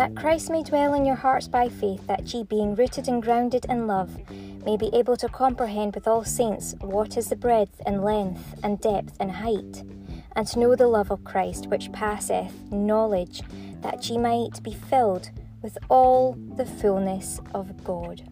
that Christ may dwell in your hearts by faith, that ye, being rooted and grounded in love, may be able to comprehend with all saints what is the breadth and length and depth and height, and to know the love of Christ which passeth knowledge, that ye might be filled with all the fullness of God.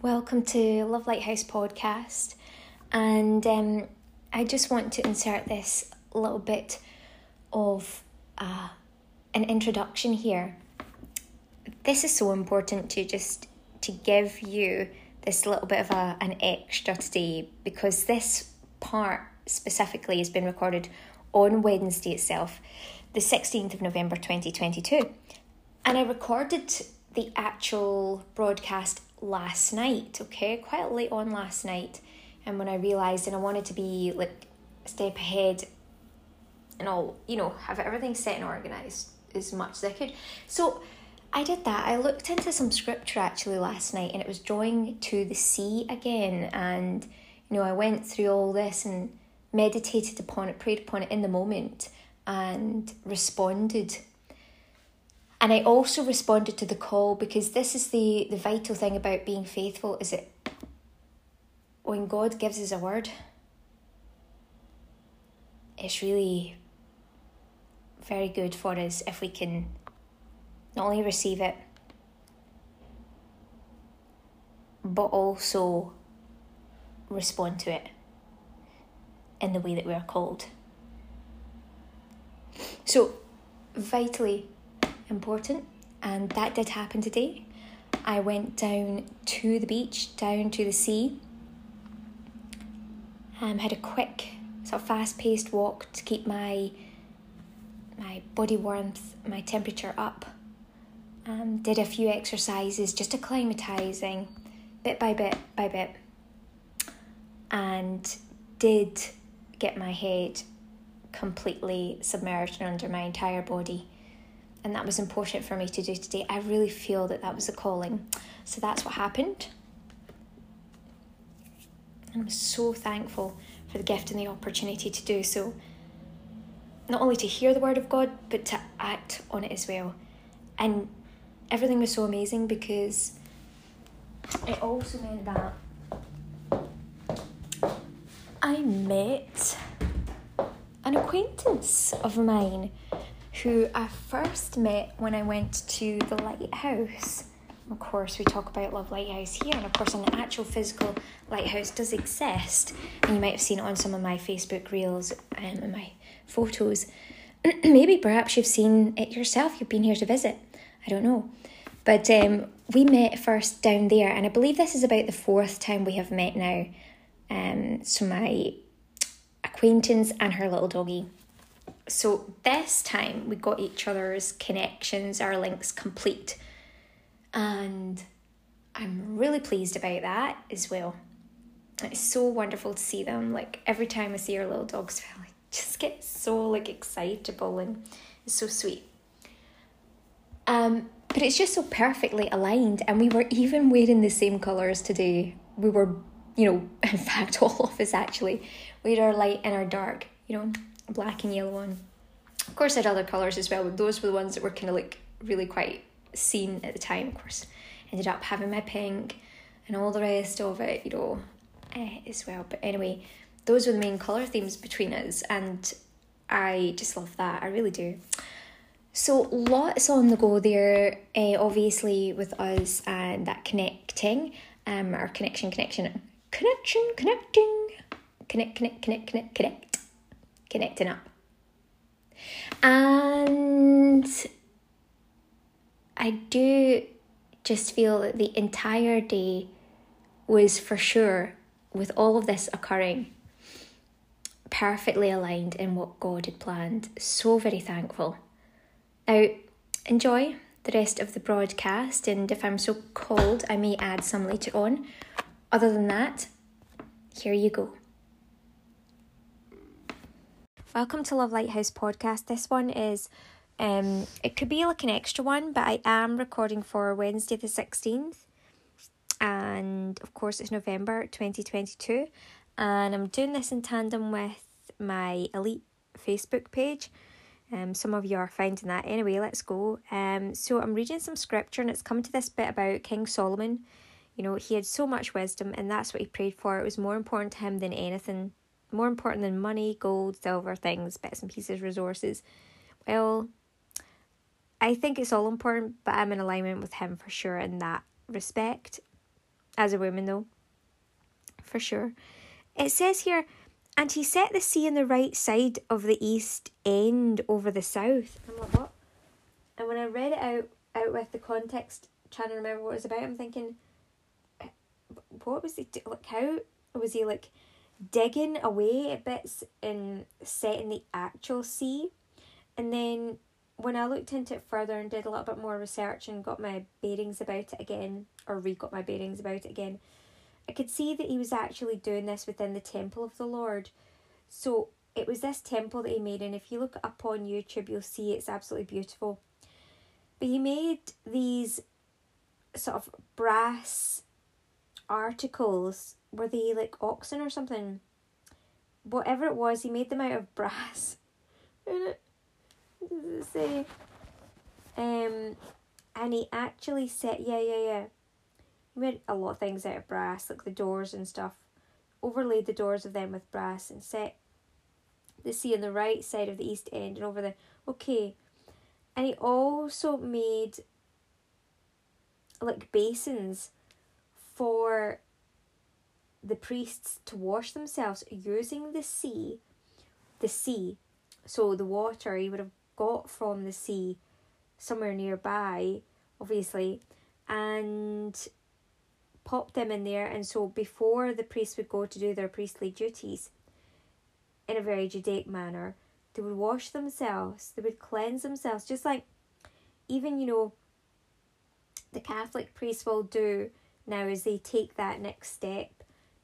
Welcome to Love Lighthouse podcast, and um, I just want to insert this little bit of uh, an introduction here. This is so important to just to give you this little bit of a, an extra today because this part specifically has been recorded on Wednesday itself, the 16th of November 2022. And I recorded the actual broadcast last night, okay, quite late on last night. And when I realised and I wanted to be like a step ahead and all, you know, have everything set and organised as much as I could. So I did that. I looked into some scripture actually last night and it was drawing to the sea again. And, you know, I went through all this and meditated upon it, prayed upon it in the moment, and responded. And I also responded to the call because this is the, the vital thing about being faithful is it when God gives us a word, it's really very good for us if we can not only receive it, but also respond to it in the way that we are called. So, vitally important, and that did happen today. I went down to the beach, down to the sea, um, had a quick, sort of fast paced walk to keep my my body warmth, my temperature up. Um, did a few exercises, just acclimatizing, bit by bit by bit, and did get my head completely submerged and under my entire body. And that was important for me to do today. I really feel that that was a calling. So that's what happened. I'm so thankful for the gift and the opportunity to do so not only to hear the word of God, but to act on it as well. And everything was so amazing because it also meant that I met an acquaintance of mine who I first met when I went to the lighthouse. Of course, we talk about Love Lighthouse here, and of course, an actual physical lighthouse does exist, and you might have seen it on some of my Facebook reels um, and my photos. Maybe perhaps you've seen it yourself, you've been here to visit. I don't know. But um, we met first down there, and I believe this is about the fourth time we have met now. Um, so, my acquaintance and her little doggy. So, this time we got each other's connections, our links complete. And I'm really pleased about that as well. It's so wonderful to see them. Like every time I see our little dogs, I just get so like excitable and it's so sweet. Um, but it's just so perfectly aligned, and we were even wearing the same colours today. We were, you know, in fact, all of us actually, we had our light and our dark, you know, black and yellow one. Of course, I had other colours as well, but those were the ones that were kind of like really quite seen at the time. Of course, ended up having my pink and all the rest of it, you know, eh, as well. But anyway, those were the main colour themes between us, and I just love that. I really do. So lots on the go there, uh, obviously with us and that connecting, um, our connection, connection, connection, connecting, connect, connect, connect, connect, connect, connecting up. And I do just feel that the entire day was for sure, with all of this occurring, perfectly aligned in what God had planned. So very thankful. Now, enjoy the rest of the broadcast, and if I'm so called, I may add some later on. Other than that, here you go. Welcome to Love Lighthouse podcast. This one is um it could be like an extra one, but I am recording for Wednesday the 16th. And of course it's November 2022 and I'm doing this in tandem with my elite Facebook page. Um, some of you are finding that. Anyway, let's go. Um, so I'm reading some scripture and it's come to this bit about King Solomon. You know, he had so much wisdom and that's what he prayed for. It was more important to him than anything, more important than money, gold, silver, things, bits and pieces, resources. Well, I think it's all important, but I'm in alignment with him for sure in that respect. As a woman, though, for sure. It says here, and he set the sea on the right side of the east end over the south. I'm like, what? And when I read it out, out with the context, trying to remember what it was about, I'm thinking, what was he like? How was he like digging away at bits and setting the actual sea? And then when I looked into it further and did a little bit more research and got my bearings about it again, or re got my bearings about it again, I could see that he was actually doing this within the temple of the Lord. So it was this temple that he made, and if you look up on YouTube, you'll see it's absolutely beautiful. But he made these sort of brass articles. Were they like oxen or something? Whatever it was, he made them out of brass. what does it say? Um, and he actually said, yeah, yeah, yeah. He made a lot of things out of brass, like the doors and stuff. Overlaid the doors of them with brass and set the sea on the right side of the east end and over the okay. And he also made like basins for the priests to wash themselves using the sea, the sea. So the water he would have got from the sea somewhere nearby, obviously, and pop them in there. And so before the priests would go to do their priestly duties in a very Judaic manner, they would wash themselves, they would cleanse themselves, just like even, you know, the Catholic priests will do now as they take that next step,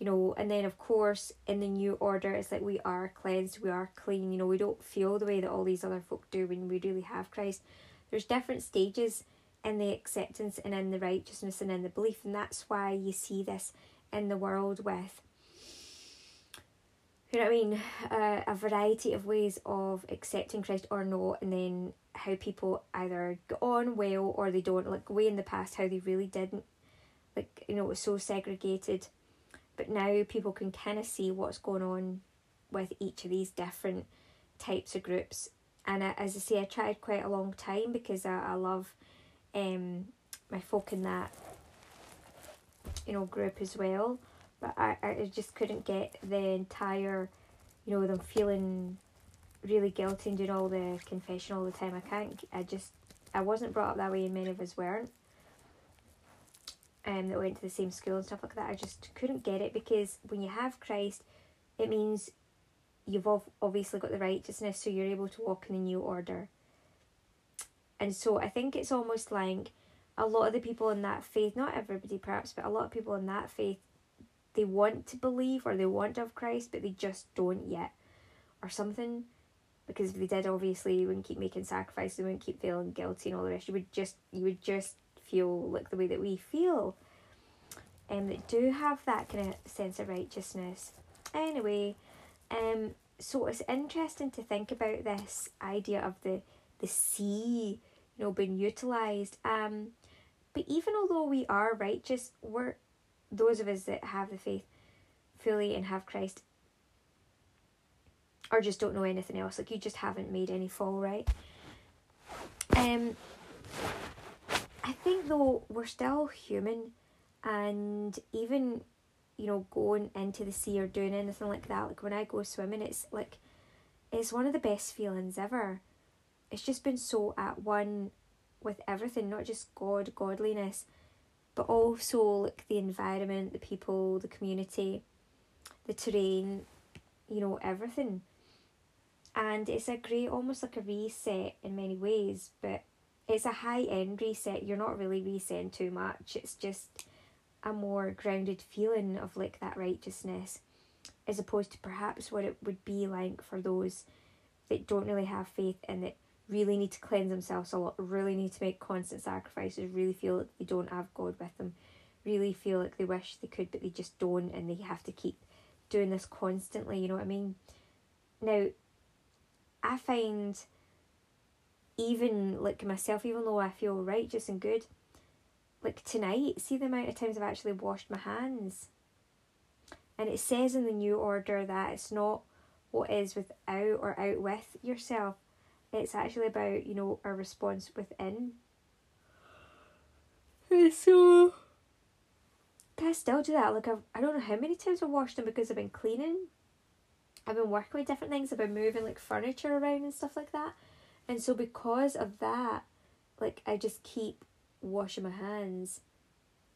you know, and then of course in the new order it's like we are cleansed, we are clean, you know, we don't feel the way that all these other folk do when we really have Christ. There's different stages in the acceptance and in the righteousness and in the belief. And that's why you see this in the world with, you know what I mean, uh, a variety of ways of accepting Christ or not, and then how people either go on well or they don't. Like way in the past, how they really didn't, like you know, it was so segregated, but now people can kind of see what's going on with each of these different types of groups. And I, as I say, I tried quite a long time because I, I love um, my folk in that you know group as well. But I, I just couldn't get the entire you know them feeling really guilty and doing all the confession all the time. I can't I just I wasn't brought up that way and many of us weren't um, that went to the same school and stuff like that I just couldn't get it because when you have Christ it means you've obviously got the righteousness so you're able to walk in the new order and so I think it's almost like a lot of the people in that faith, not everybody perhaps, but a lot of people in that faith, they want to believe or they want to have Christ, but they just don't yet, or something. Because if they did, obviously, you wouldn't keep making sacrifices, you wouldn't keep feeling guilty and all the rest. You would just, you would just feel like the way that we feel, and um, that do have that kind of sense of righteousness. Anyway, um, so it's interesting to think about this idea of the the sea you know, being utilized. Um, but even although we are righteous, we're those of us that have the faith fully and have Christ, or just don't know anything else. Like you just haven't made any fall right. Um, I think though we're still human, and even you know going into the sea or doing anything like that. Like when I go swimming, it's like it's one of the best feelings ever it's just been so at one with everything, not just God, godliness, but also like the environment, the people, the community, the terrain, you know, everything. And it's a great, almost like a reset in many ways, but it's a high end reset. You're not really resetting too much. It's just a more grounded feeling of like that righteousness, as opposed to perhaps what it would be like for those that don't really have faith and that really need to cleanse themselves a lot, really need to make constant sacrifices, really feel like they don't have God with them, really feel like they wish they could, but they just don't, and they have to keep doing this constantly, you know what I mean? Now, I find even like myself, even though I feel righteous and good, like tonight, see the amount of times I've actually washed my hands. And it says in the new order that it's not what is without or out with yourself. It's actually about, you know, a response within. So I still do that. Like I've, I don't know how many times I've washed them because I've been cleaning. I've been working with different things. I've been moving like furniture around and stuff like that. And so because of that, like I just keep washing my hands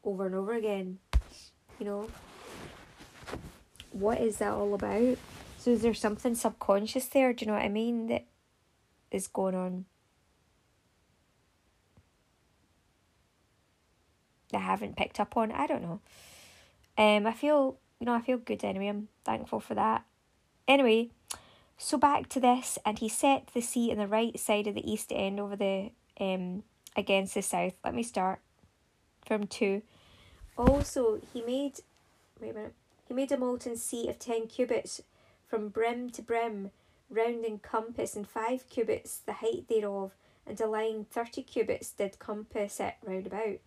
over and over again. You know? What is that all about? So is there something subconscious there, do you know what I mean, that is going on? That I haven't picked up on. I don't know. Um I feel you know, I feel good anyway. I'm thankful for that. Anyway, so back to this, and he set the sea on the right side of the east end over the um against the south. Let me start from two. Also, he made wait a minute. He made a molten sea of ten cubits from brim to brim, round in compass, and five cubits the height thereof, and a line thirty cubits did compass it round about.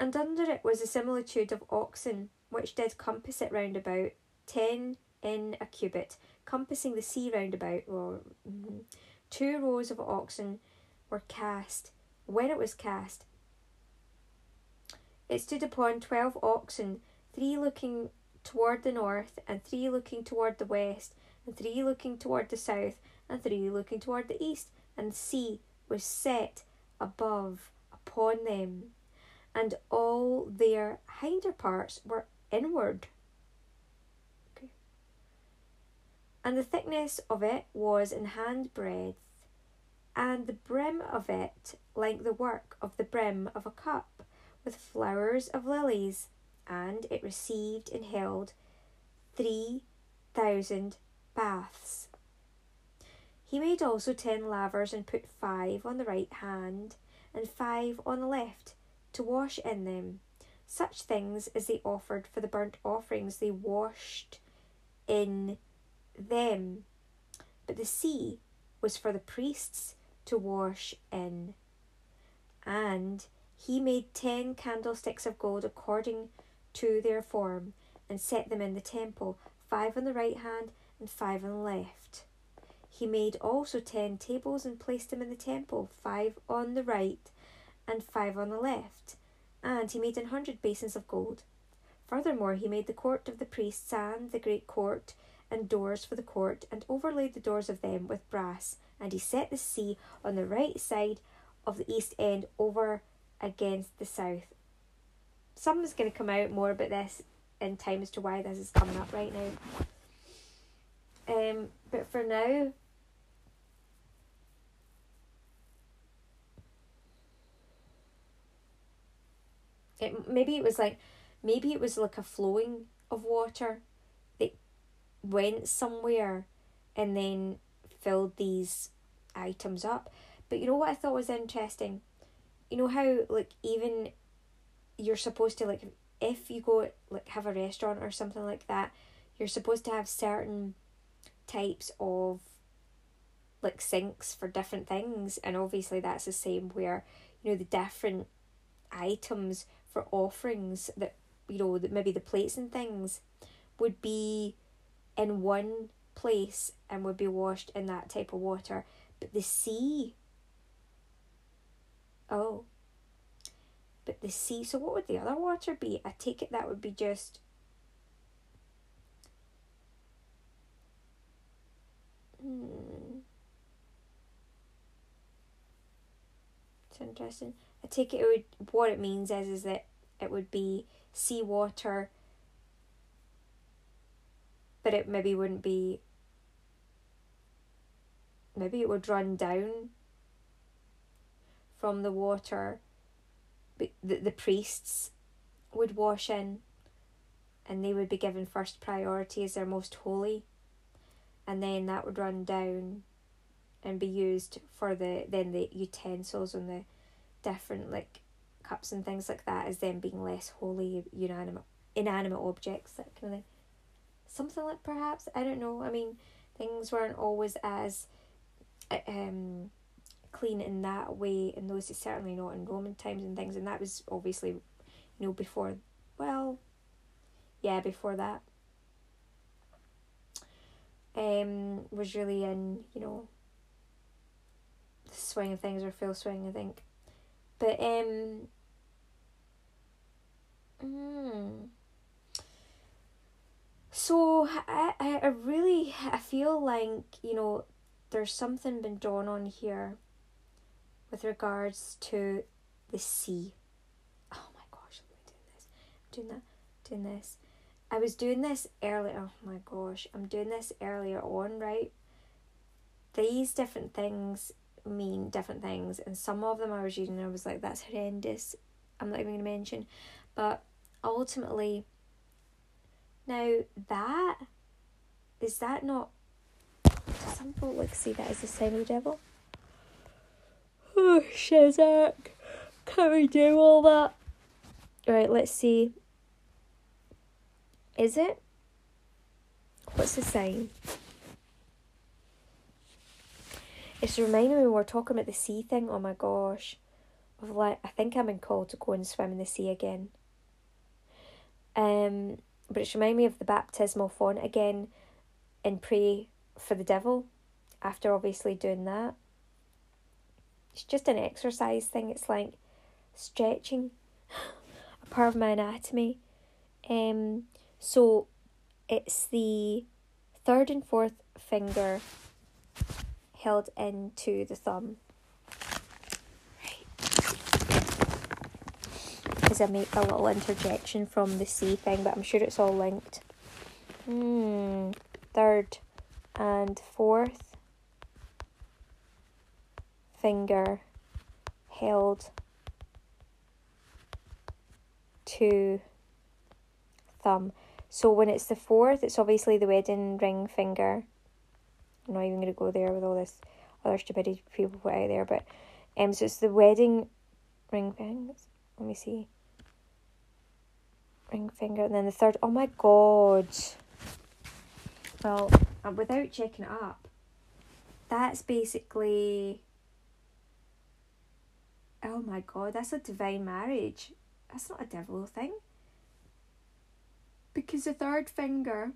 And under it was a similitude of oxen, which did compass it round about, ten in a cubit, compassing the sea round about. Or mm-hmm. two rows of oxen were cast. When it was cast, it stood upon twelve oxen, three looking toward the north, and three looking toward the west, and three looking toward the south, and three looking toward the east, and the sea was set above upon them, and all their hinder parts were inward. Okay. And the thickness of it was in hand breadth, and the brim of it like the work of the brim of a cup, with flowers of lilies and it received and held three thousand baths. He made also ten lavers and put five on the right hand and five on the left to wash in them. Such things as they offered for the burnt offerings they washed in them. But the sea was for the priests to wash in. And he made ten candlesticks of gold according to their form, and set them in the temple, five on the right hand and five on the left. He made also ten tables and placed them in the temple, five on the right and five on the left. And he made an hundred basins of gold. Furthermore, he made the court of the priests and the great court and doors for the court, and overlaid the doors of them with brass. And he set the sea on the right side of the east end over against the south something's going to come out more about this in time as to why this is coming up right now. Um, but for now, it maybe it was like maybe it was like a flowing of water went somewhere and then filled these items up. But you know what I thought was interesting? You know how like even you're supposed to like if you go like have a restaurant or something like that, you're supposed to have certain types of like sinks for different things and obviously that's the same where you know the different items for offerings that you know that maybe the plates and things would be in one place and would be washed in that type of water but the sea oh but the sea, so what would the other water be? I take it that would be just. Hmm. It's interesting. I take it, it would what it means is is that it would be seawater, but it maybe wouldn't be. Maybe it would run down from the water the, the priests would wash in and they would be given first priority as their most holy and then that would run down and be used for the then the utensils and the different like cups and things like that as them being less holy inanimate inanimate objects that kind of thing something like perhaps i don't know i mean things weren't always as um, clean in that way, and those is certainly not in Roman times and things, and that was obviously, you know, before, well, yeah, before that. Um, was really in, you know, the swing of things or full swing, I think. But um mm, so I, I really I feel like, you know, there's something been done on here with regards to the sea. Oh my gosh, I'm doing this. I'm doing that, doing this. I was doing this earlier. Oh my gosh, I'm doing this earlier on, right? These different things mean different things, and some of them I was reading I was like, that's horrendous. I'm not even going to mention. But ultimately, now that is that not. Some people like see that as a sign of the devil? Oh, Shazak. Can we do all that? Right, let's see. Is it? What's the sign? It's reminding me we were talking about the sea thing. Oh my gosh. Of like I think I'm in call to go and swim in the sea again. Um but it's reminding me of the baptismal font again and pray for the devil after obviously doing that. It's just an exercise thing. It's like stretching a part of my anatomy. Um so it's the third and fourth finger held into the thumb. Because I make a little interjection from the sea thing, but I'm sure it's all linked. Hmm. Third and fourth finger held to thumb. So when it's the fourth, it's obviously the wedding ring finger. I'm not even going to go there with all this other stupidity people put out there, but um, so it's the wedding ring finger. Let me see. Ring finger, and then the third. Oh my god. Well, uh, without checking it up, that's basically. Oh my god, that's a divine marriage. That's not a devil thing because the third finger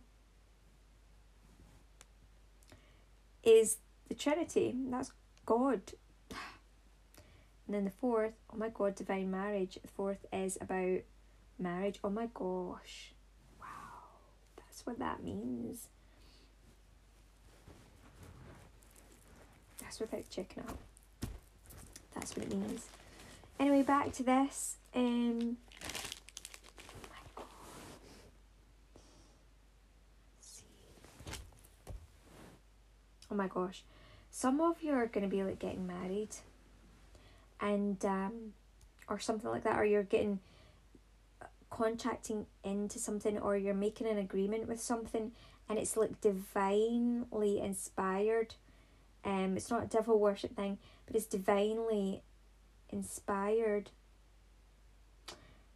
is the Trinity. That's God. And then the fourth, oh my God, divine marriage. The fourth is about marriage. Oh my gosh. Wow. That's what that means. Without checking out. That's what it means. Anyway, back to this. Um oh my gosh, some of you are going to be like getting married and um, or something like that, or you're getting contracting into something, or you're making an agreement with something, and it's like divinely inspired. Um, it's not a devil worship thing, but it's divinely inspired.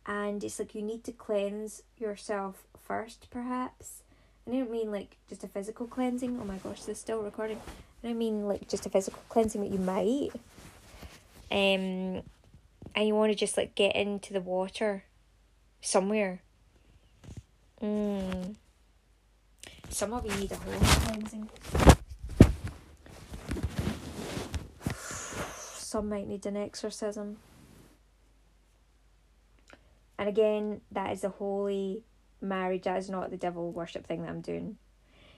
And it's like you need to cleanse yourself first, perhaps I don't mean like just a physical cleansing. Oh my gosh, this is still recording. I mean like just a physical cleansing that you might. Um, and you want to just like get into the water somewhere. Mm. Some of you need a whole cleansing. Some might need an exorcism. And again, that is a holy marriage that is not the devil worship thing that I'm doing.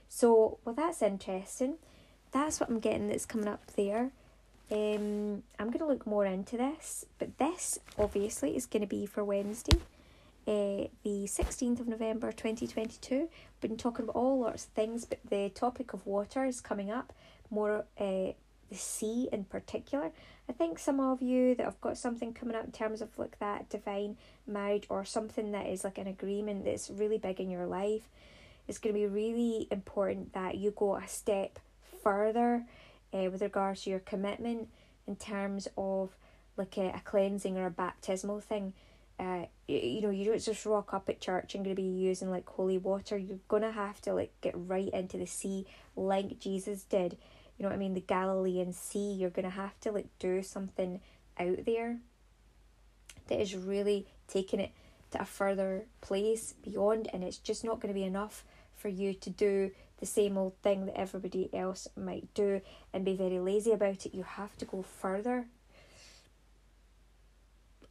So, well, that's interesting. That's what I'm getting that's coming up there. Um, I'm going to look more into this, but this obviously is going to be for Wednesday, uh, the 16th of November 2022. Been talking about all sorts of things, but the topic of water is coming up, more uh, the sea in particular. I think some of you that have got something coming up in terms of like that divine marriage or something that is like an agreement that's really big in your life, it's going to be really important that you go a step further uh, with regards to your commitment in terms of like a, a cleansing or a baptismal thing. Uh, you, you know, you don't just rock up at church and going to be using like holy water. You're going to have to like get right into the sea like Jesus did you know what I mean, the Galilean Sea. You're going to have to like do something out there that is really taking it to a further place beyond, and it's just not going to be enough for you to do the same old thing that everybody else might do and be very lazy about it. You have to go further.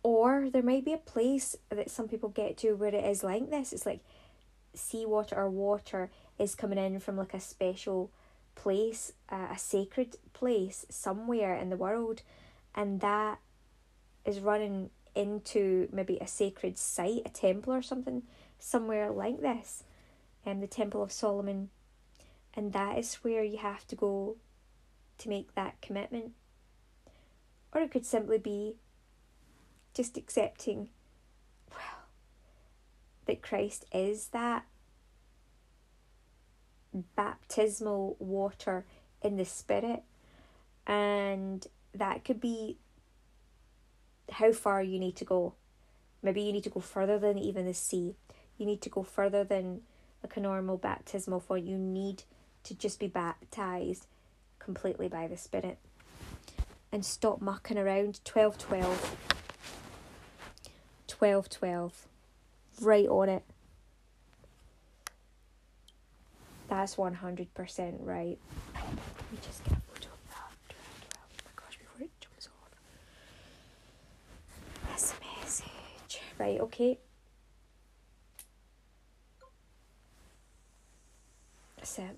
Or there might be a place that some people get to where it is like this. It's like seawater or water is coming in from like a special place, uh, a sacred place somewhere in the world, and that is running into maybe a sacred site, a temple or something, somewhere like this, and um, the Temple of Solomon, and that is where you have to go to make that commitment. Or it could simply be just accepting, well, that Christ is that baptismal water in the Spirit, and that could be how far you need to go. Maybe you need to go further than even the sea. You need to go further than like a normal baptismal font. You need to just be baptized completely by the Spirit. And stop mucking around. 12 12. 12 12. Right on it. That's 100% right. Let me just get a photo of that. 12 12. Oh my gosh, before it jumps message. Right, okay. Set.